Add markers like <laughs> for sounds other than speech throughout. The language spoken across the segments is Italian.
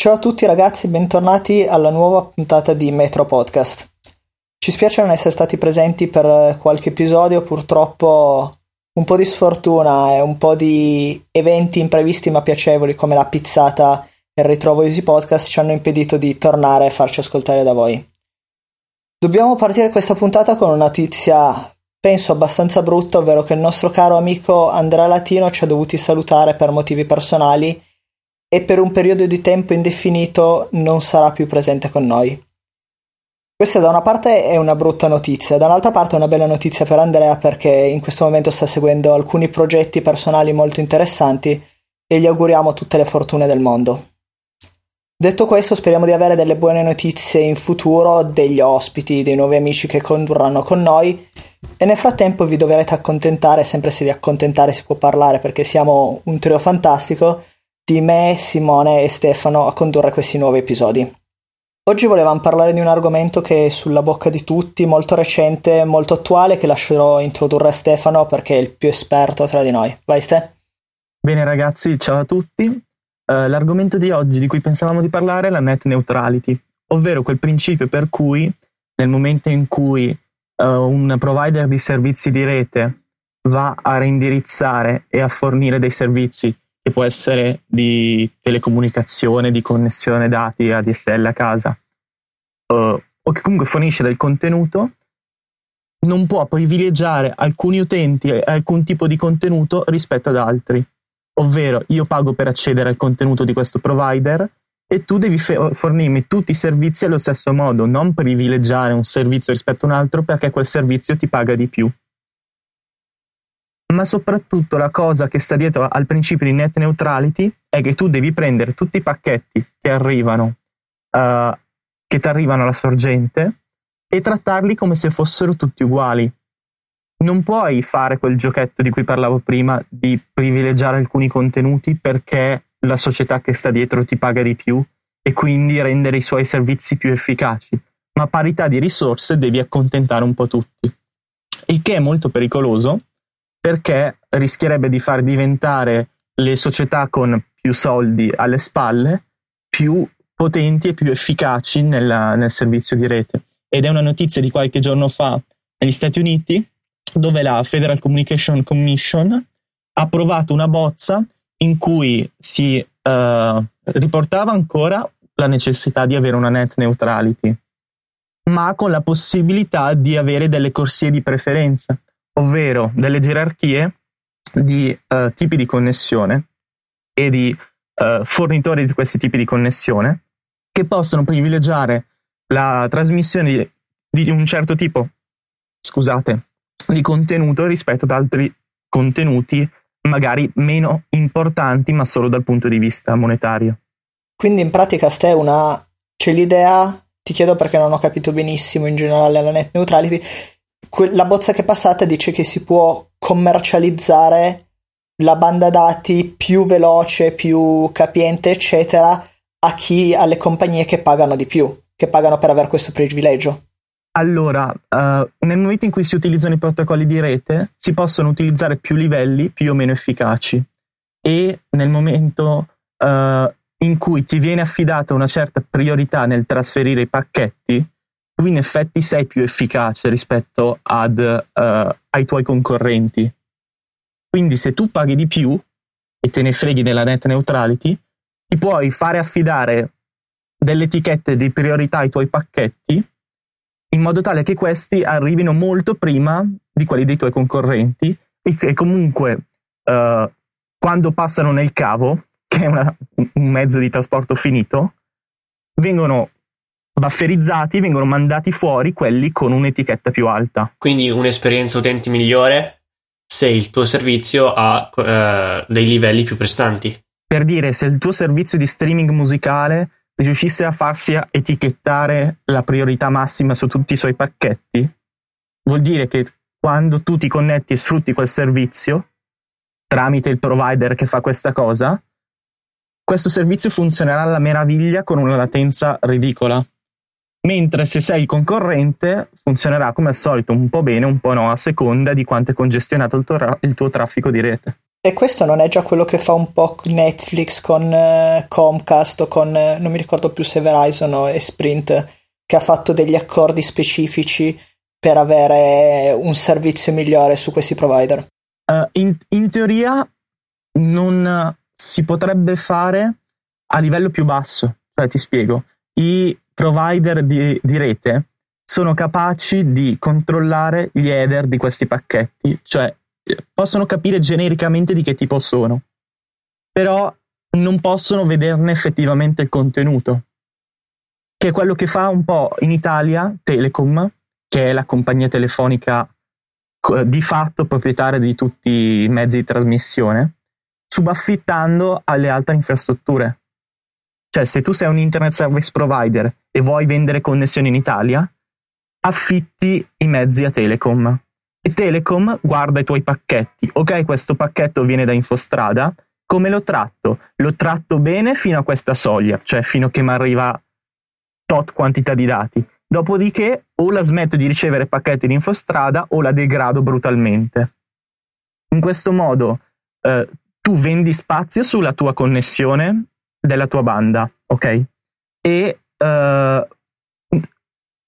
Ciao a tutti ragazzi, bentornati alla nuova puntata di Metro Podcast. Ci spiace non essere stati presenti per qualche episodio, purtroppo un po' di sfortuna e un po' di eventi imprevisti ma piacevoli come la pizzata e il ritrovo Easy Podcast ci hanno impedito di tornare e farci ascoltare da voi. Dobbiamo partire questa puntata con una notizia penso abbastanza brutta, ovvero che il nostro caro amico Andrea Latino ci ha dovuti salutare per motivi personali e per un periodo di tempo indefinito non sarà più presente con noi. Questa da una parte è una brutta notizia, dall'altra parte è una bella notizia per Andrea perché in questo momento sta seguendo alcuni progetti personali molto interessanti e gli auguriamo tutte le fortune del mondo. Detto questo, speriamo di avere delle buone notizie in futuro, degli ospiti, dei nuovi amici che condurranno con noi e nel frattempo vi dovrete accontentare, sempre se di accontentare si può parlare perché siamo un trio fantastico, di me, Simone e Stefano a condurre questi nuovi episodi. Oggi volevamo parlare di un argomento che è sulla bocca di tutti, molto recente, molto attuale, che lascerò introdurre a Stefano perché è il più esperto tra di noi. Vai Ste? Bene ragazzi, ciao a tutti. Uh, l'argomento di oggi di cui pensavamo di parlare è la net neutrality, ovvero quel principio per cui nel momento in cui uh, un provider di servizi di rete va a reindirizzare e a fornire dei servizi che può essere di telecomunicazione, di connessione dati ADSL a casa, uh, o che comunque fornisce del contenuto, non può privilegiare alcuni utenti e alcun tipo di contenuto rispetto ad altri. Ovvero, io pago per accedere al contenuto di questo provider e tu devi fornirmi tutti i servizi allo stesso modo, non privilegiare un servizio rispetto a un altro perché quel servizio ti paga di più ma soprattutto la cosa che sta dietro al principio di net neutrality è che tu devi prendere tutti i pacchetti che arrivano, uh, che ti arrivano alla sorgente e trattarli come se fossero tutti uguali. Non puoi fare quel giochetto di cui parlavo prima di privilegiare alcuni contenuti perché la società che sta dietro ti paga di più e quindi rendere i suoi servizi più efficaci, ma a parità di risorse devi accontentare un po' tutti. Il che è molto pericoloso perché rischierebbe di far diventare le società con più soldi alle spalle più potenti e più efficaci nella, nel servizio di rete. Ed è una notizia di qualche giorno fa negli Stati Uniti dove la Federal Communication Commission ha approvato una bozza in cui si uh, riportava ancora la necessità di avere una net neutrality, ma con la possibilità di avere delle corsie di preferenza ovvero delle gerarchie di uh, tipi di connessione e di uh, fornitori di questi tipi di connessione che possono privilegiare la trasmissione di, di un certo tipo, scusate, di contenuto rispetto ad altri contenuti magari meno importanti ma solo dal punto di vista monetario. Quindi in pratica ste una c'è l'idea, ti chiedo perché non ho capito benissimo in generale la net neutrality, la bozza che è passata dice che si può commercializzare la banda dati più veloce, più capiente, eccetera, a chi, alle compagnie che pagano di più, che pagano per avere questo privilegio. Allora, uh, nel momento in cui si utilizzano i protocolli di rete, si possono utilizzare più livelli più o meno efficaci e nel momento uh, in cui ti viene affidata una certa priorità nel trasferire i pacchetti, tu in effetti sei più efficace rispetto ad, uh, ai tuoi concorrenti. Quindi se tu paghi di più e te ne freghi della net neutrality, ti puoi fare affidare delle etichette di priorità ai tuoi pacchetti in modo tale che questi arrivino molto prima di quelli dei tuoi concorrenti e che comunque uh, quando passano nel cavo, <laughs> che è una, un mezzo di trasporto finito, vengono bufferizzati vengono mandati fuori quelli con un'etichetta più alta. Quindi un'esperienza utenti migliore se il tuo servizio ha eh, dei livelli più prestanti. Per dire, se il tuo servizio di streaming musicale riuscisse a farsi etichettare la priorità massima su tutti i suoi pacchetti, vuol dire che quando tu ti connetti e sfrutti quel servizio tramite il provider che fa questa cosa, questo servizio funzionerà alla meraviglia con una latenza ridicola. Mentre se sei il concorrente funzionerà come al solito un po' bene, un po' no, a seconda di quanto è congestionato il tuo, il tuo traffico di rete. E questo non è già quello che fa un po' Netflix con uh, Comcast o con, uh, non mi ricordo più se Verizon o Sprint, che ha fatto degli accordi specifici per avere un servizio migliore su questi provider? Uh, in, in, teoria non si potrebbe fare a livello più basso. Cioè, ti spiego, i provider di, di rete sono capaci di controllare gli header di questi pacchetti, cioè possono capire genericamente di che tipo sono, però non possono vederne effettivamente il contenuto, che è quello che fa un po' in Italia Telecom, che è la compagnia telefonica di fatto proprietaria di tutti i mezzi di trasmissione, subaffittando alle altre infrastrutture. Cioè, se tu sei un internet service provider e vuoi vendere connessioni in Italia, affitti i mezzi a Telecom. E Telecom guarda i tuoi pacchetti. Ok, questo pacchetto viene da Infostrada. Come lo tratto? Lo tratto bene fino a questa soglia, cioè fino a che mi arriva tot quantità di dati. Dopodiché o la smetto di ricevere pacchetti di Infostrada o la degrado brutalmente. In questo modo eh, tu vendi spazio sulla tua connessione della tua banda, ok? E uh,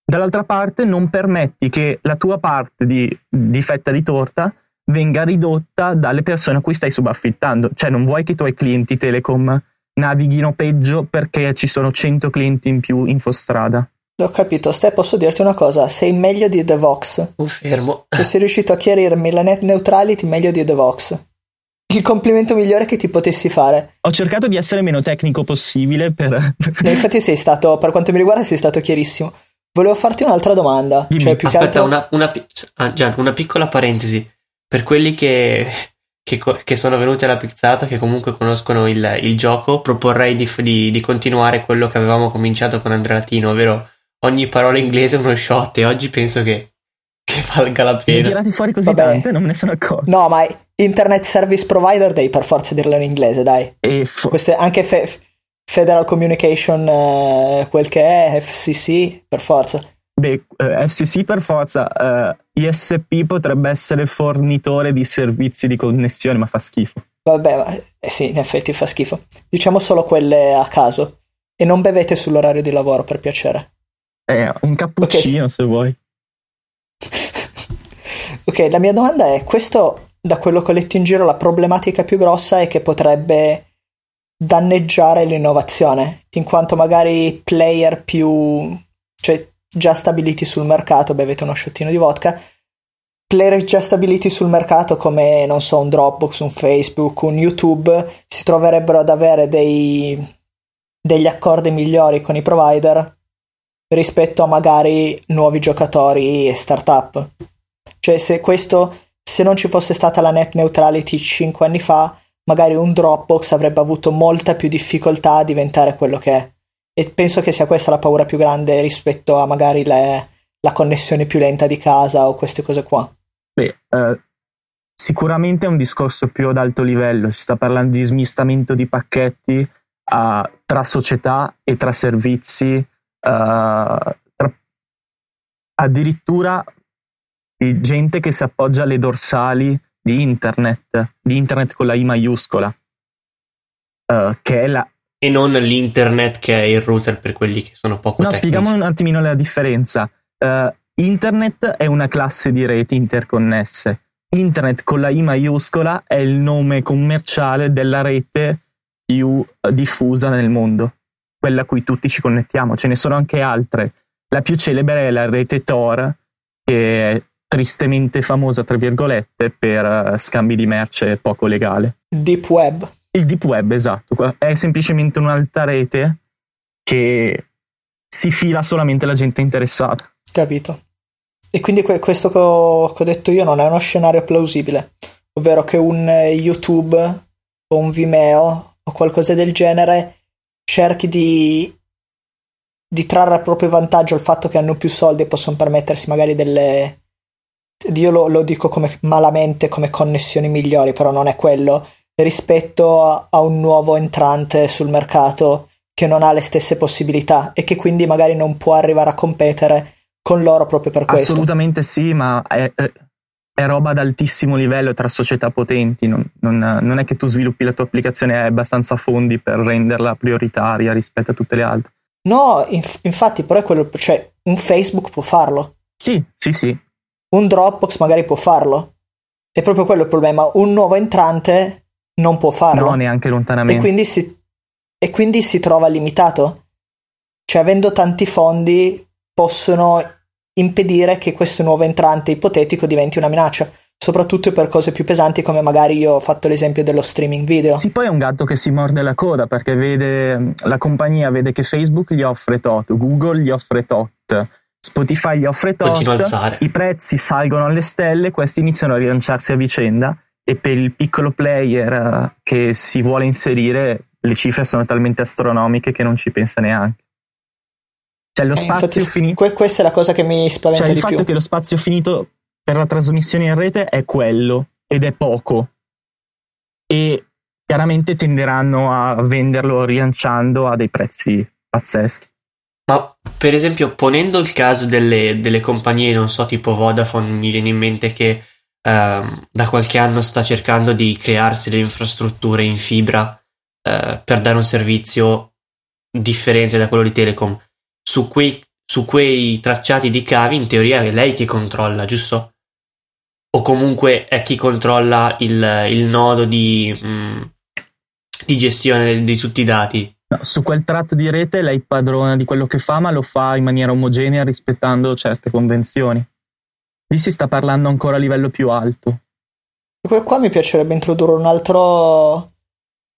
dall'altra parte non permetti che la tua parte di, di, fetta di torta venga ridotta dalle persone a cui stai subaffittando. Cioè non vuoi che i tuoi clienti telecom navighino peggio perché ci sono 100 clienti in più in Fostrada. Ho capito, Ste, posso dirti una cosa? Sei meglio di The Vox. Confermo. Se sei riuscito a chiarirmi la net neutrality meglio di The Vox il complimento migliore che ti potessi fare. Ho cercato di essere meno tecnico possibile per... no, infatti sei stato, per quanto mi riguarda, sei stato chiarissimo. Volevo farti un'altra domanda. Cioè, Aspetta, altro... una, una, ah, Gian, una piccola parentesi. Per quelli che, che, che, sono venuti alla pizzata, che comunque conoscono il, il gioco, proporrei di, di, di, continuare quello che avevamo cominciato con Andrea Latino, ovvero ogni parola inglese è uno shot e oggi penso che, che valga la pena. Mi tirati fuori così Vabbè. tante, non me ne sono accorto. No, ma Internet Service Provider devi per forza dirlo in inglese, dai. E fo- Queste, anche fe- Federal Communication, uh, quel che è, FCC, per forza. Beh, eh, FCC per forza, eh, ISP potrebbe essere fornitore di servizi di connessione, ma fa schifo. Vabbè, eh sì, in effetti fa schifo. Diciamo solo quelle a caso. E non bevete sull'orario di lavoro, per piacere. Eh, un cappuccino okay. se vuoi. <laughs> ok, la mia domanda è, questo da quello che ho letto in giro, la problematica più grossa è che potrebbe danneggiare l'innovazione, in quanto magari player più, cioè già stabiliti sul mercato, bevete uno sciottino di vodka, player già stabiliti sul mercato come, non so, un Dropbox, un Facebook, un YouTube, si troverebbero ad avere dei, degli accordi migliori con i provider rispetto a magari nuovi giocatori e startup. Cioè se questo se non ci fosse stata la net neutrality 5 anni fa, magari un Dropbox avrebbe avuto molta più difficoltà a diventare quello che è. E penso che sia questa la paura più grande rispetto a magari le, la connessione più lenta di casa o queste cose qua. Beh, eh, sicuramente è un discorso più ad alto livello, si sta parlando di smistamento di pacchetti uh, tra società e tra servizi, uh, tra... addirittura di gente che si appoggia alle dorsali di internet, di internet con la I maiuscola, uh, che è la... E non l'internet che è il router per quelli che sono poco no, tecnici. spieghiamo un attimino la differenza. Uh, internet è una classe di reti interconnesse. Internet con la I maiuscola è il nome commerciale della rete più diffusa nel mondo, quella a cui tutti ci connettiamo. Ce ne sono anche altre. La più celebre è la rete Tor, che è tristemente famosa, tra virgolette, per uh, scambi di merce poco legale. Deep Web. Il Deep Web, esatto. È semplicemente un'alta rete che si fila solamente la gente interessata. Capito. E quindi que- questo che ho, che ho, detto io non è uno scenario plausibile, ovvero che un YouTube o un Vimeo o qualcosa del genere cerchi di, di trarre a proprio vantaggio il fatto che hanno più soldi e possono permettersi magari delle, io lo, lo, dico come, malamente come connessioni migliori, però non è quello, rispetto a, a, un nuovo entrante sul mercato che non ha le stesse possibilità e che quindi magari non può arrivare a competere con loro proprio per questo. Assolutamente sì, ma è, è roba ad altissimo livello tra società potenti, non, non, non, è che tu sviluppi la tua applicazione e hai abbastanza fondi per renderla prioritaria rispetto a tutte le altre. No, inf- infatti, però è quello, cioè un Facebook può farlo. Sì, sì, sì. Un Dropbox magari può farlo. È proprio quello il problema. Un nuovo entrante non può farlo. No, neanche lontanamente. E quindi si, e quindi si trova limitato. Cioè, avendo tanti fondi, possono impedire che questo nuovo entrante ipotetico diventi una minaccia, soprattutto per cose più pesanti come magari io ho fatto l'esempio dello streaming video. Sì, poi è un gatto che si morde la coda perché vede la compagnia vede che Facebook gli offre tot, Google gli offre tot, Spotify gli offre tot, i prezzi salgono alle stelle, questi iniziano a rilanciarsi a vicenda e per il piccolo player eh, che si vuole inserire le cifre sono talmente astronomiche che non ci pensa neanche. Cioè lo eh, spazio finito. questa è la cosa che mi spaventa cioè, di più. Il fatto che lo spazio finito per la trasmissione in rete è quello ed è poco. E chiaramente tenderanno a venderlo rilanciando a dei prezzi pazzeschi. Ma per esempio, ponendo il caso delle, delle compagnie, non so, tipo Vodafone, mi viene in mente che ehm, da qualche anno sta cercando di crearsi le infrastrutture in fibra eh, per dare un servizio differente da quello di Telecom su quei, su quei tracciati di cavi in teoria è lei che controlla, giusto? O comunque è chi controlla il, il nodo di, mh, mm, di gestione di tutti i dati. Su quel tratto di rete lei padrona di quello che fa, ma lo fa in maniera omogenea rispettando certe convenzioni. Lì si sta parlando ancora a livello più alto. Qua mi piacerebbe introdurre un altro,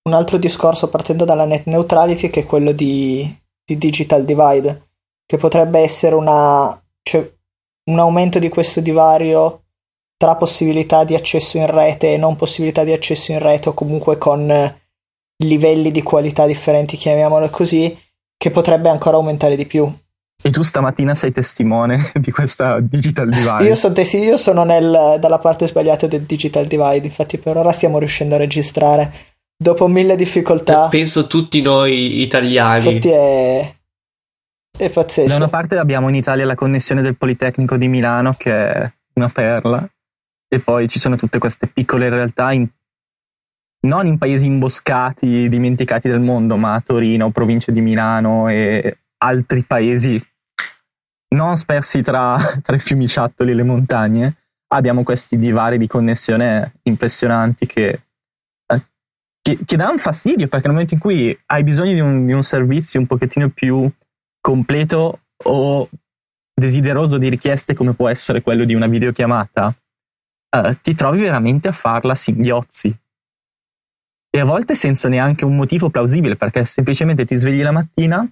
un altro discorso partendo dalla net neutrality che è quello di, di digital divide, che potrebbe essere una, cioè, un aumento di questo divario tra possibilità di accesso in rete e non possibilità di accesso in rete o comunque con livelli di qualità differenti, chiamiamolo così, che potrebbe ancora aumentare di più. E tu stamattina sei testimone <laughs> di questa digital divide. Io, sono, testi- io sono nel, dalla parte sbagliata del digital divide, infatti per ora stiamo riuscendo a registrare dopo mille difficoltà. Penso tutti noi italiani. Infatti è, è pazzesco. Da una parte abbiamo in Italia la connessione del Politecnico di Milano, che è una perla, e poi ci sono tutte queste piccole realtà, in, non in paesi imboscati, dimenticati del mondo, ma a Torino, provincia di Milano e altri paesi non spersi tra, <laughs> tra i fiumiciattoli e le montagne. Abbiamo questi divari di connessione impressionanti che che, che dà un fastidio perché nel momento in cui hai bisogno di un, di un servizio un pochettino più completo o desideroso di richieste come può essere quello di una videochiamata, eh, ti trovi veramente a farla singhiozzi. E a volte senza neanche un motivo plausibile, perché semplicemente ti svegli la mattina,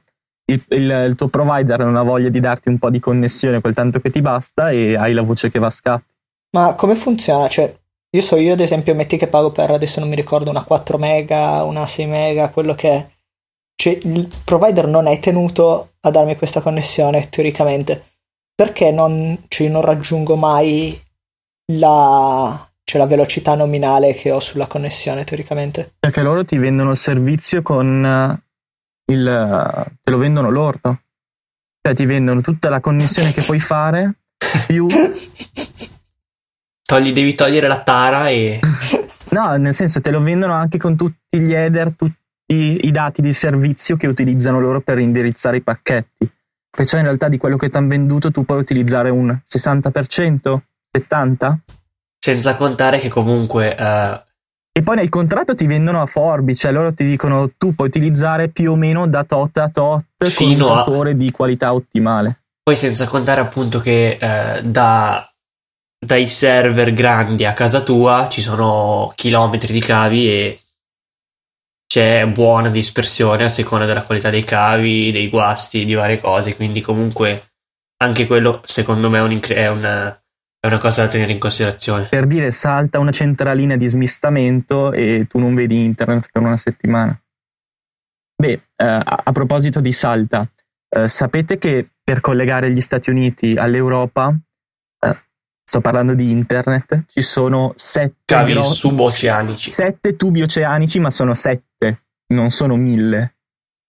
il, il, il, tuo provider non ha voglia di darti un po' di connessione quel tanto che ti basta e hai la voce che va a scatti. Ma come funziona? Cioè, io so, io ad esempio, metti che pago per adesso non mi ricordo una 4 mega, una 6 mega, quello che è. Cioè, il provider non è tenuto a darmi questa connessione teoricamente. Perché non, cioè, non raggiungo mai la, cioè, la velocità nominale che ho sulla connessione teoricamente? Perché loro ti vendono il servizio con eh, il. te lo vendono loro. Cioè, ti vendono tutta la connessione che puoi fare più Togli, devi togliere la tara e... <laughs> no, nel senso te lo vendono anche con tutti gli header, tutti i dati di servizio che utilizzano loro per indirizzare i pacchetti. Perciò in realtà di quello che ti hanno venduto tu puoi utilizzare un 60%, 70%? Senza contare che comunque... Uh... E poi nel contratto ti vendono a forbice, cioè loro ti dicono tu puoi utilizzare più o meno da tot a tot Fino con un motore a... di qualità ottimale. Poi senza contare appunto che eh, da dai server grandi a casa tua ci sono chilometri di cavi e c'è buona dispersione a seconda della qualità dei cavi, dei guasti, di varie cose, quindi comunque anche quello secondo me è, un è, una, è una cosa da tenere in considerazione. Per dire salta una centralina di smistamento e tu non vedi internet per una settimana. Beh, eh, a, proposito di salta, eh, sapete che per collegare gli Stati Uniti all'Europa sto parlando di internet, ci sono sette cavi gro- suboceanici. Sette tubi oceanici, ma sono sette, non sono mille.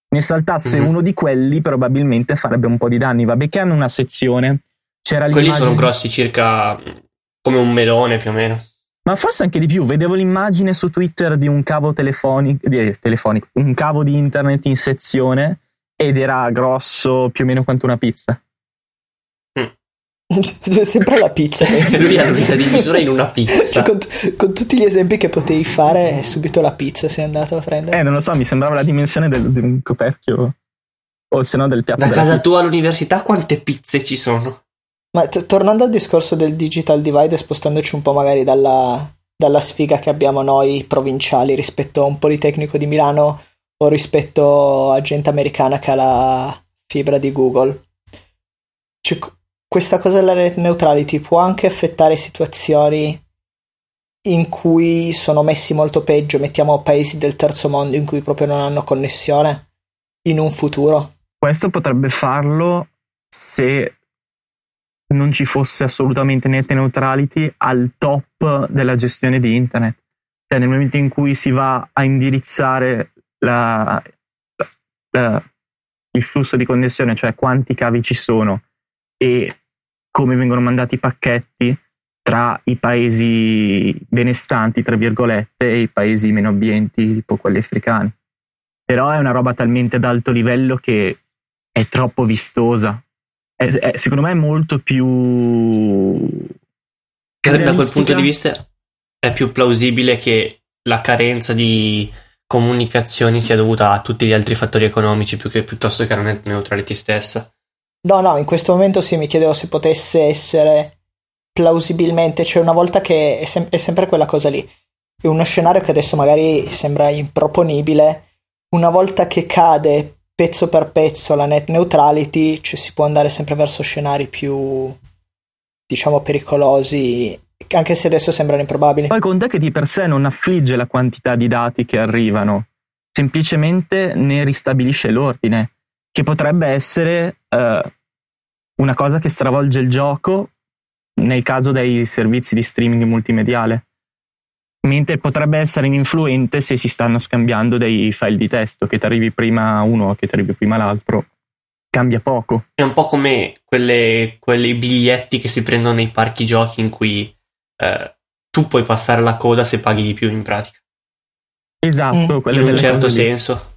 Ne saltasse mm-hmm. uno di quelli, probabilmente farebbe un po' di danni. Vabbè, che hanno una sezione. C'era Quelli sono grossi circa come un melone più o meno. Ma forse anche di più, vedevo l'immagine su Twitter di un cavo telefonico, di, telefonico, un cavo di internet in sezione ed era grosso più o meno quanto una pizza. <laughs> Sempre la pizza. <laughs> Lui ha l'unità di misura in una pizza. Cioè, con, con, tutti gli esempi che potevi fare, subito la pizza sei andato a prendere. Eh, non lo so, mi sembrava la dimensione del, di un coperchio. O se no del piatto. Da casa tua all'università quante pizze ci sono? Ma t- tornando al discorso del digital divide spostandoci un po' magari dalla, dalla sfiga che abbiamo noi provinciali rispetto a un Politecnico di Milano o rispetto a gente americana che ha la fibra di Google. Cioè, questa cosa della net neutrality può anche affettare situazioni in cui sono messi molto peggio, mettiamo paesi del terzo mondo in cui proprio non hanno connessione in un futuro. Questo potrebbe farlo se non ci fosse assolutamente net neutrality al top della gestione di internet. Cioè nel momento in cui si va a indirizzare la, la, il flusso di connessione, cioè quanti cavi ci sono e come vengono mandati i pacchetti tra i paesi benestanti, tra virgolette, e i paesi meno abbienti, tipo quelli africani. Però è una roba talmente ad alto livello che è troppo vistosa è, è, secondo me è molto più... Da quel punto di vista è più plausibile che la carenza di comunicazioni sia dovuta a tutti gli altri fattori economici più che piuttosto che alla neutrality stessa. No, no, in questo momento sì, mi chiedevo se potesse essere plausibilmente, cioè una volta che è, sem- è sempre quella cosa lì, è uno scenario che adesso magari sembra improponibile, una volta che cade pezzo per pezzo la net neutrality, cioè si può andare sempre verso scenari più, diciamo, pericolosi, anche se adesso sembrano improbabili. Poi conta che di per sé non affligge la quantità di dati che arrivano, semplicemente ne ristabilisce l'ordine, che potrebbe essere uh, una cosa che stravolge il gioco nel caso dei servizi di streaming multimediale mentre potrebbe essere ininfluente se si stanno scambiando dei file di testo, che ti arrivi prima uno o che ti arrivi prima l'altro, cambia poco. È un po' come quelle, quei biglietti che si prendono nei parchi giochi in cui eh, tu puoi passare la coda se paghi di più in pratica. Esatto, mm. in un certo senso.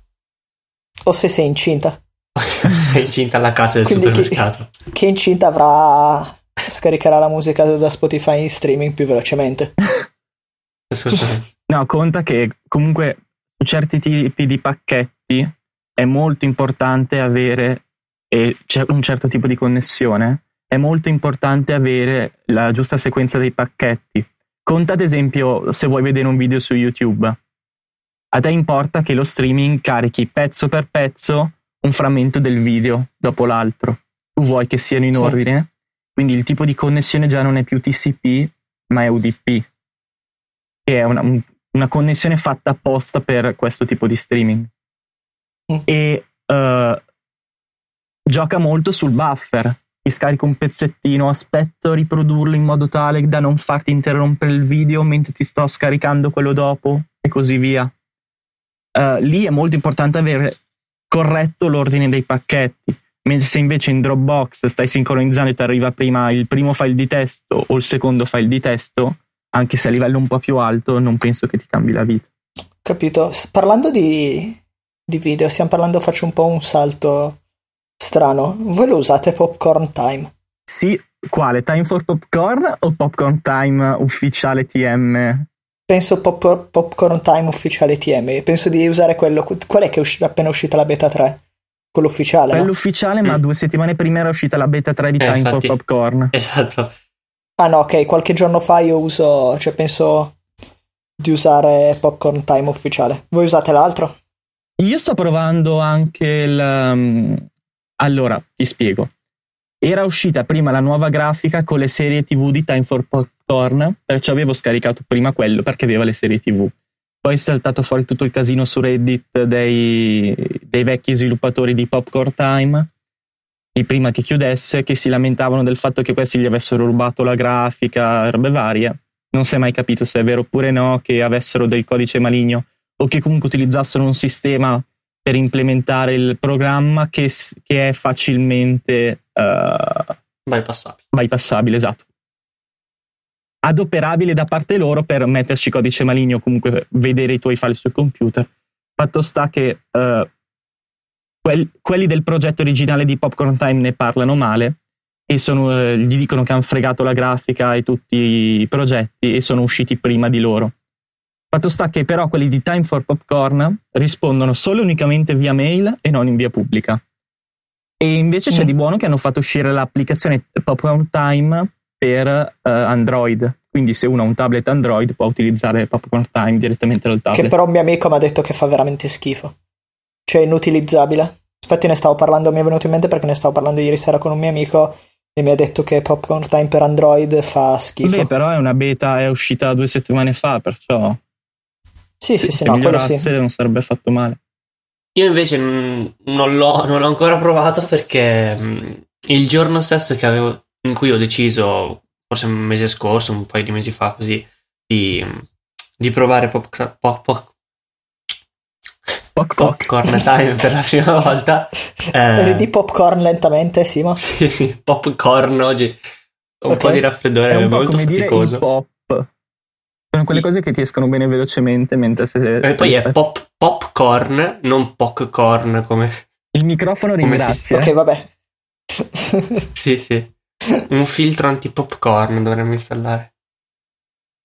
O se sei incinta. <laughs> sei incinta alla casa del Quindi supermercato. Chi, chi incinta avrà scaricherà la musica da Spotify in streaming più velocemente. <laughs> no, conta che comunque su certi tipi di pacchetti è molto importante avere un certo tipo di connessione, è molto importante avere la giusta sequenza dei pacchetti. Conta ad esempio se vuoi vedere un video su YouTube. A te importa che lo streaming carichi pezzo per pezzo un frammento del video dopo l'altro. Tu vuoi che siano in sì. ordine, quindi il tipo di connessione già non è più TCP, ma è UDP che è una, una connessione fatta apposta per questo tipo di streaming. Mm. E uh, gioca molto sul buffer. Ti scarico un pezzettino, aspetto a riprodurlo in modo tale da non farti interrompere il video mentre ti sto scaricando quello dopo e così via. Uh, lì è molto importante avere corretto l'ordine dei pacchetti. Mentre se invece in Dropbox stai sincronizzando e ti arriva prima il primo file di testo o il secondo file di testo, anche se a livello un po' più alto non penso che ti cambi la vita. Capito. Parlando di, di video, stiamo parlando, faccio un po' un salto strano. Voi lo usate Popcorn Time? Sì, quale? Time for Popcorn o Popcorn Time ufficiale TM? Penso pop- Popcorn Time ufficiale TM. Penso di usare quello. Qual è che è usci- appena uscita la beta 3? Quello ufficiale? Quello no? ufficiale, mm. ma due settimane prima era uscita la beta 3 di eh, Time infatti, for Popcorn. Esatto. Ah no, ok, qualche giorno fa io uso, cioè penso di usare Popcorn Time ufficiale. Voi usate l'altro? Io sto provando anche il... Um, allora, ti spiego. Era uscita prima la nuova grafica con le serie TV di Time for Popcorn, perciò avevo scaricato prima quello perché aveva le serie TV. Poi è saltato fuori tutto il casino su Reddit dei, dei vecchi sviluppatori di Popcorn Time prima che chiudesse che si lamentavano del fatto che questi gli avessero rubato la grafica, robe varie. Non si è mai capito se è vero oppure no, che avessero del codice maligno o che comunque utilizzassero un sistema per implementare il programma che, che è facilmente uh, bypassabile. bypassabile. Esatto. adoperabile da parte loro per metterci codice maligno o comunque vedere i tuoi file sul computer. Fatto sta che uh, quelli del progetto originale di Popcorn Time ne parlano male e sono, uh, gli dicono che hanno fregato la grafica e tutti i progetti e sono usciti prima di loro. Fatto sta che però quelli di Time for Popcorn rispondono solo e unicamente via mail e non in via pubblica. E invece c'è mm. di buono che hanno fatto uscire l'applicazione Popcorn Time per uh, Android. Quindi se uno ha un tablet Android può utilizzare Popcorn Time direttamente dal tablet. Che però un mio amico mi ha detto che fa veramente schifo. Cioè inutilizzabile. Infatti ne stavo parlando, mi è venuto in mente perché ne stavo parlando ieri sera con un mio amico e mi ha detto che Popcorn Time per Android fa schifo. Beh, però è una beta, è uscita due settimane fa, perciò... Sì, sì, sì, no, quello sì. non sarebbe fatto male. Io invece non l'ho, non l'ho ancora provato perché il giorno stesso avevo, in cui ho deciso, forse un mese scorso, un paio di mesi fa così, di, di provare pop, pop, pop, Poc, popcorn time per la prima volta. Eh, Ridi popcorn lentamente, Simo? Sì, sì, popcorn oggi. Un okay. po' di raffreddore, è, un po molto faticoso. pop. Sono quelle cose che ti escono bene velocemente mentre se... E poi è pop, popcorn, non popcorn come... Il microfono ringrazia. Ok, vabbè. sì, sì. Un filtro anti-popcorn dovremmo installare.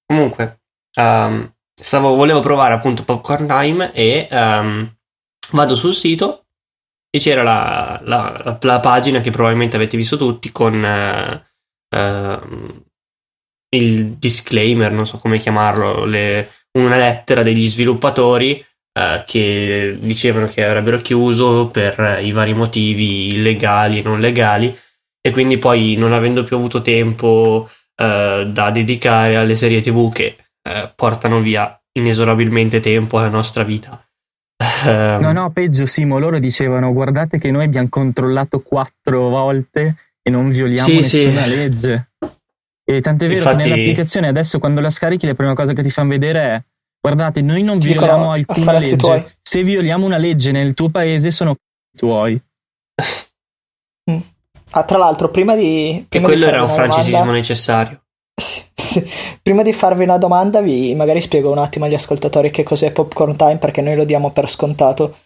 Comunque, um, stavo, volevo provare appunto Popcorn Time e um, vado sul sito e c'era la, la, la, pagina che probabilmente avete visto tutti con uh, uh, il disclaimer, non so come chiamarlo, le, una lettera degli sviluppatori uh, che dicevano che avrebbero chiuso per i vari motivi illegali e non legali e quindi poi non avendo più avuto tempo da dedicare alle serie tv che eh, portano via inesorabilmente tempo alla nostra vita. no, no, peggio Simo, loro dicevano guardate che noi abbiamo controllato quattro volte e non violiamo sì, nessuna sì. legge. E tant'è vero Infatti... che nell'applicazione adesso quando la scarichi la prima cosa che ti fanno vedere è guardate noi non violiamo alcuna legge. Tuoi. Se violiamo una legge nel tuo paese sono tuoi. <laughs> Mm. Ah, tra l'altro, prima di. Prima che quello era un francesismo necessario. <laughs> <laughs> Prima di farvi una domanda, vi magari spiego un attimo agli ascoltatori che cos'è Popcorn Time perché noi lo diamo per scontato.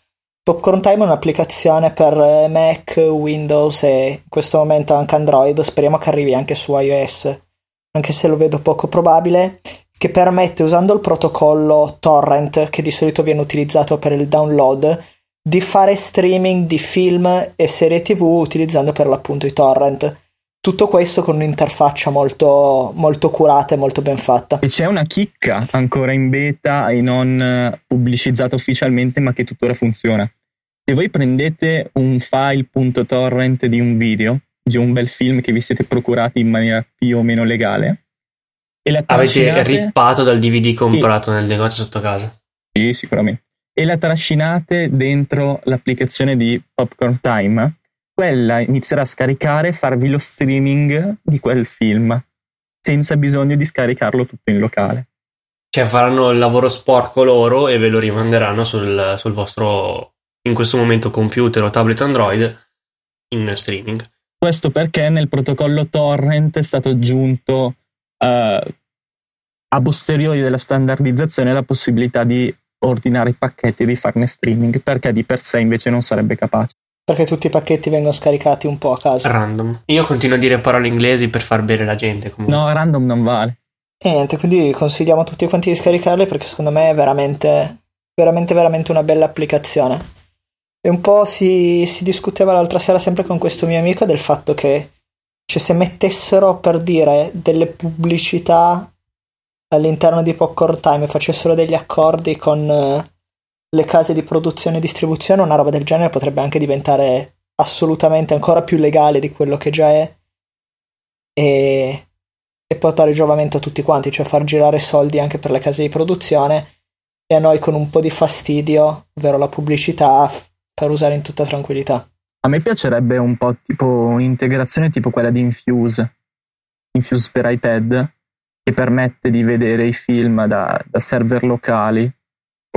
Popcorn Time è un'applicazione per Mac, Windows e in questo momento anche Android. Speriamo che arrivi anche su iOS, anche se lo vedo poco probabile. Che permette, usando il protocollo torrent che di solito viene utilizzato per il download, di fare streaming di film e serie tv utilizzando per l'appunto i torrent tutto questo con un'interfaccia molto, molto curata e molto ben fatta. E c'è una chicca ancora in beta e non eh, pubblicizzata ufficialmente, ma che tuttora funziona. Se voi prendete un file.torrent di un video, di un bel film che vi siete procurati in maniera più o meno legale, e la Avete rippato dal DVD comprato sì. nel negozio sotto casa? Sì, sicuramente. E la trascinate dentro l'applicazione di Popcorn Time quella inizierà a scaricare e farvi lo streaming di quel film senza bisogno di scaricarlo tutto in locale. Cioè faranno il lavoro sporco loro e ve lo rimanderanno sul, sul vostro, in questo momento, computer o tablet Android in streaming. Questo perché nel protocollo torrent è stato aggiunto uh, a posteriori della standardizzazione la possibilità di ordinare i pacchetti e di farne streaming, perché di per sé invece non sarebbe capace perché tutti i pacchetti vengono scaricati un po' a caso. Random. Io continuo a dire parole inglesi per far bere la gente. Comunque. No, random non vale. E niente, quindi consigliamo a tutti quanti di scaricarle perché secondo me è veramente, veramente, veramente una bella applicazione. E un po' si, si discuteva l'altra sera sempre con questo mio amico del fatto che cioè, se mettessero per dire delle pubblicità all'interno di Popcorn Time e facessero degli accordi con le case di produzione e distribuzione, una roba del genere potrebbe anche diventare assolutamente ancora più legale di quello che già è e, e portare giovamento a tutti quanti, cioè far girare soldi anche per le case di produzione e a noi con un po' di fastidio, ovvero la pubblicità, per usare in tutta tranquillità. A me piacerebbe un po' tipo un'integrazione tipo quella di Infuse, Infuse per iPad, che permette di vedere i film da, da server locali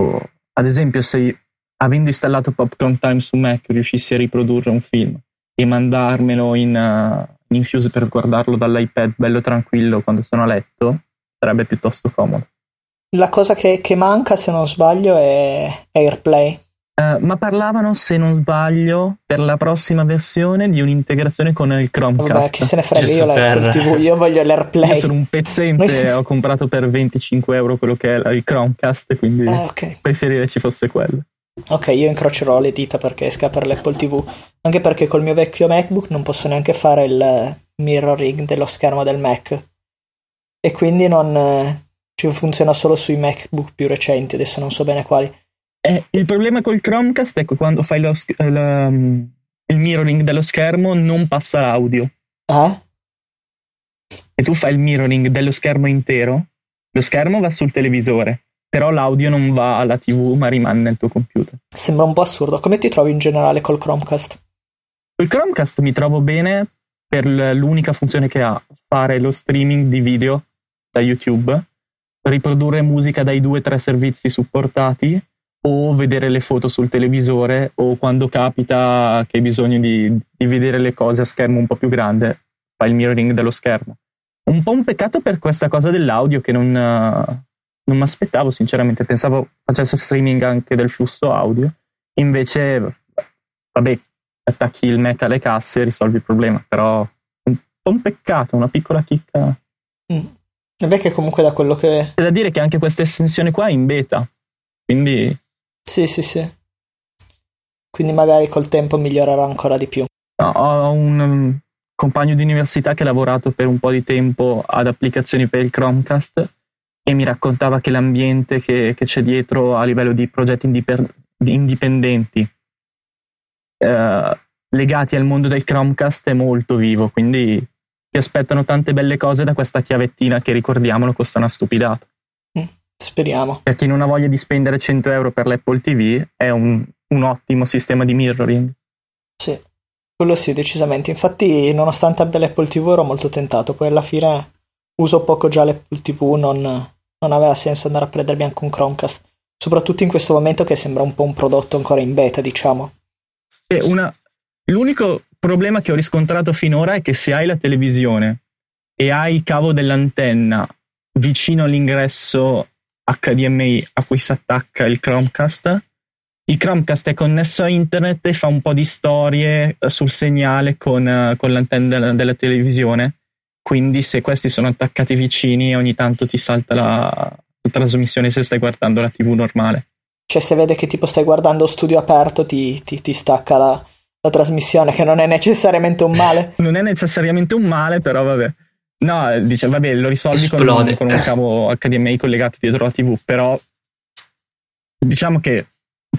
o ad esempio, se avendo installato Popcorn Time su Mac riuscissi a riprodurre un film e mandarmelo in, uh, in per guardarlo dall'iPad bello tranquillo quando sono a letto, sarebbe piuttosto comodo. La cosa che, che manca, se non sbaglio, è AirPlay. Uh, ma parlavano, se non sbaglio, per la prossima versione di un'integrazione con il Chromecast. Vabbè, chi se ne frega, io per... TV, io voglio l'AirPlay. Io sono un pezzente, <laughs> ho comprato per 25 euro quello che è il Chromecast, quindi eh, okay. preferirei ci fosse quello. Ok, io incrocerò le dita perché esca per l'Apple TV, anche perché col mio vecchio MacBook non posso neanche fare il mirroring dello schermo del Mac e quindi non cioè, funziona solo sui MacBook più recenti, adesso non so bene quali. Eh, il problema col Chromecast è che quando fai lo, lo, il mirroring dello schermo non passa l'audio. Eh? E tu fai il mirroring dello schermo intero, lo schermo va sul televisore, però l'audio non va alla TV ma rimane nel tuo computer. Sembra un po' assurdo. Come ti trovi in generale col Chromecast? Col Chromecast mi trovo bene per l'unica funzione che ha, fare lo streaming di video da YouTube, riprodurre musica dai due o tre servizi supportati o vedere le foto sul televisore o quando capita che hai bisogno di, di vedere le cose a schermo un po' più grande, fai il mirroring dello schermo. Un po' un peccato per questa cosa dell'audio che non, non mi aspettavo sinceramente, pensavo facesse streaming anche del flusso audio, invece vabbè, attacchi il Mac alle casse e risolvi il problema, però un po' un peccato, una piccola chicca. Mm. Vabbè che comunque da quello che... È da dire che anche questa estensione qua è in beta, quindi sì, sì, sì. Quindi magari col tempo migliorerà ancora di più. Ho un um, compagno di università che ha lavorato per un po' di tempo ad applicazioni per il Chromecast e mi raccontava che l'ambiente che, che c'è dietro a livello di progetti indiper- indipendenti eh, legati al mondo del Chromecast è molto vivo, quindi ti aspettano tante belle cose da questa chiavettina che ricordiamolo costa una stupidata. Speriamo. Per chi non ha voglia di spendere 100 euro per l'Apple TV, è un, un ottimo sistema di mirroring. Sì, quello sì, decisamente. Infatti, nonostante abbia l'Apple TV, ero molto tentato. Poi alla fine uso poco già l'Apple TV, non, non aveva senso andare a prendermi anche un Chromecast. Soprattutto in questo momento che sembra un po' un prodotto ancora in beta, diciamo. Una... L'unico problema che ho riscontrato finora è che se hai la televisione e hai il cavo dell'antenna vicino all'ingresso HDMI a cui si attacca il Chromecast. Il Chromecast è connesso a internet e fa un po' di storie eh, sul segnale con, uh, con l'antenna della, della, televisione. Quindi, se questi sono attaccati vicini, ogni tanto ti salta la, la trasmissione se stai guardando la TV normale. Cioè, se vede che tipo stai guardando studio aperto, ti, ti, ti stacca la, la trasmissione, che non è necessariamente un male. <laughs> non è necessariamente un male, però vabbè. No, dice, vabbè, lo risolvi con un, con un, cavo HDMI collegato dietro la TV, però diciamo che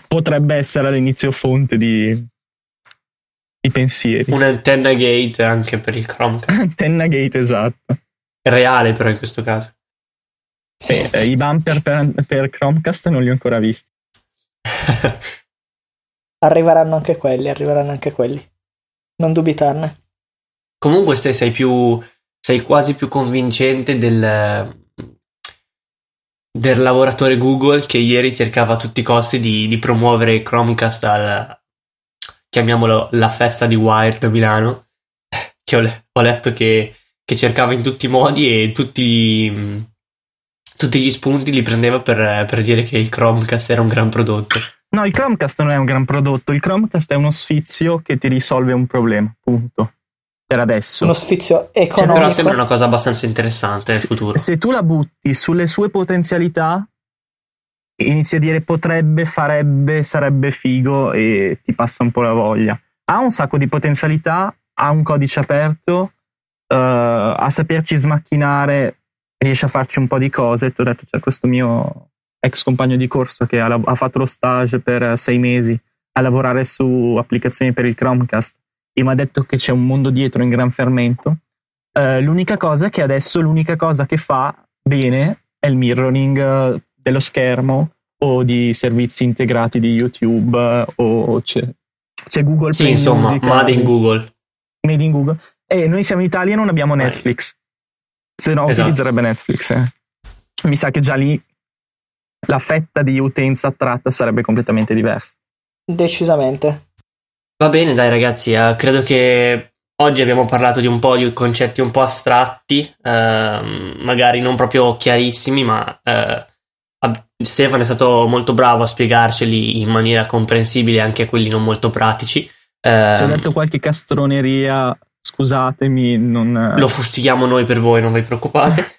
potrebbe essere all'inizio fonte di, di pensieri. Un'antenna gate anche per il Chromecast. <laughs> Antenna gate, esatto. Reale però in questo caso. Sì, eh, i bumper per, per Chromecast non li ho ancora visti. <laughs> arriveranno anche quelli, arriveranno anche quelli. Non dubitarne. Comunque sei più sei quasi più convincente del, del lavoratore Google che ieri cercava a tutti i costi di, di promuovere Chromecast al, chiamiamolo la festa di Wired a Milano, che ho, ho letto che, che, cercava in tutti i modi e tutti, tutti gli spunti li prendeva per, per dire che il Chromecast era un gran prodotto. No, il Chromecast non è un gran prodotto, il Chromecast è uno sfizio che ti risolve un problema, punto per adesso. Uno sfizio economico. Però sembra una cosa abbastanza interessante nel se, futuro. Se tu la butti sulle sue potenzialità, inizi a dire potrebbe, farebbe, sarebbe figo e ti passa un po' la voglia. Ha un sacco di potenzialità, ha un codice aperto, uh, a saperci smacchinare riesce a farci un po' di cose. Ti ho detto, c'è questo mio ex compagno di corso che ha, ha fatto lo stage per sei mesi a lavorare su applicazioni per il Chromecast e mi ha detto che c'è un mondo dietro in gran fermento. Uh, l'unica cosa è che adesso l'unica cosa che fa bene è il mirroring uh, dello schermo o di servizi integrati di YouTube uh, o c'è, c'è, Google sì, Play insomma, Music. Made in Google. Made in Google. E noi siamo in Italia e non abbiamo Netflix. Se no esatto. utilizzerebbe Netflix. Eh. Mi sa che già lì la fetta di utenza attratta sarebbe completamente diversa. Decisamente. Va bene, dai ragazzi, eh, credo che oggi abbiamo parlato di un po' di concetti un po' astratti, ehm, magari non proprio chiarissimi, ma eh, Stefano è stato molto bravo a spiegarceli in maniera comprensibile anche a quelli non molto pratici. Eh, Se ho detto qualche castroneria, scusatemi, non... lo fustighiamo noi per voi, non vi preoccupate. <laughs>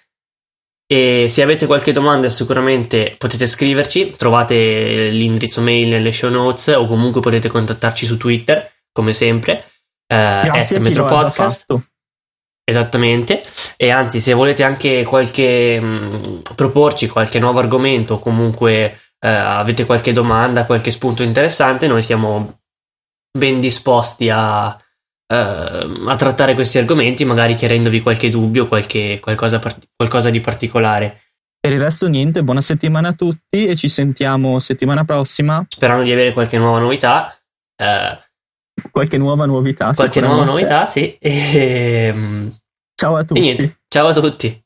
E se avete qualche domanda sicuramente potete scriverci, trovate l'indirizzo mail nelle show notes o comunque potete contattarci su Twitter, come sempre. Eh, Grazie a Metro Podcast. Esattamente, e anzi se volete anche qualche mh, proporci qualche nuovo argomento o comunque eh, avete qualche domanda, qualche spunto interessante, noi siamo ben disposti a, a trattare questi argomenti, magari chiarendovi qualche dubbio, qualche, qualcosa, qualcosa di particolare. Per il resto niente, buona settimana a tutti e ci sentiamo settimana prossima. Sperando di avere qualche nuova novità. Uh, qualche nuova novità. Qualche nuova novità, sì. <laughs> E, ciao a tutti. Niente, ciao a tutti.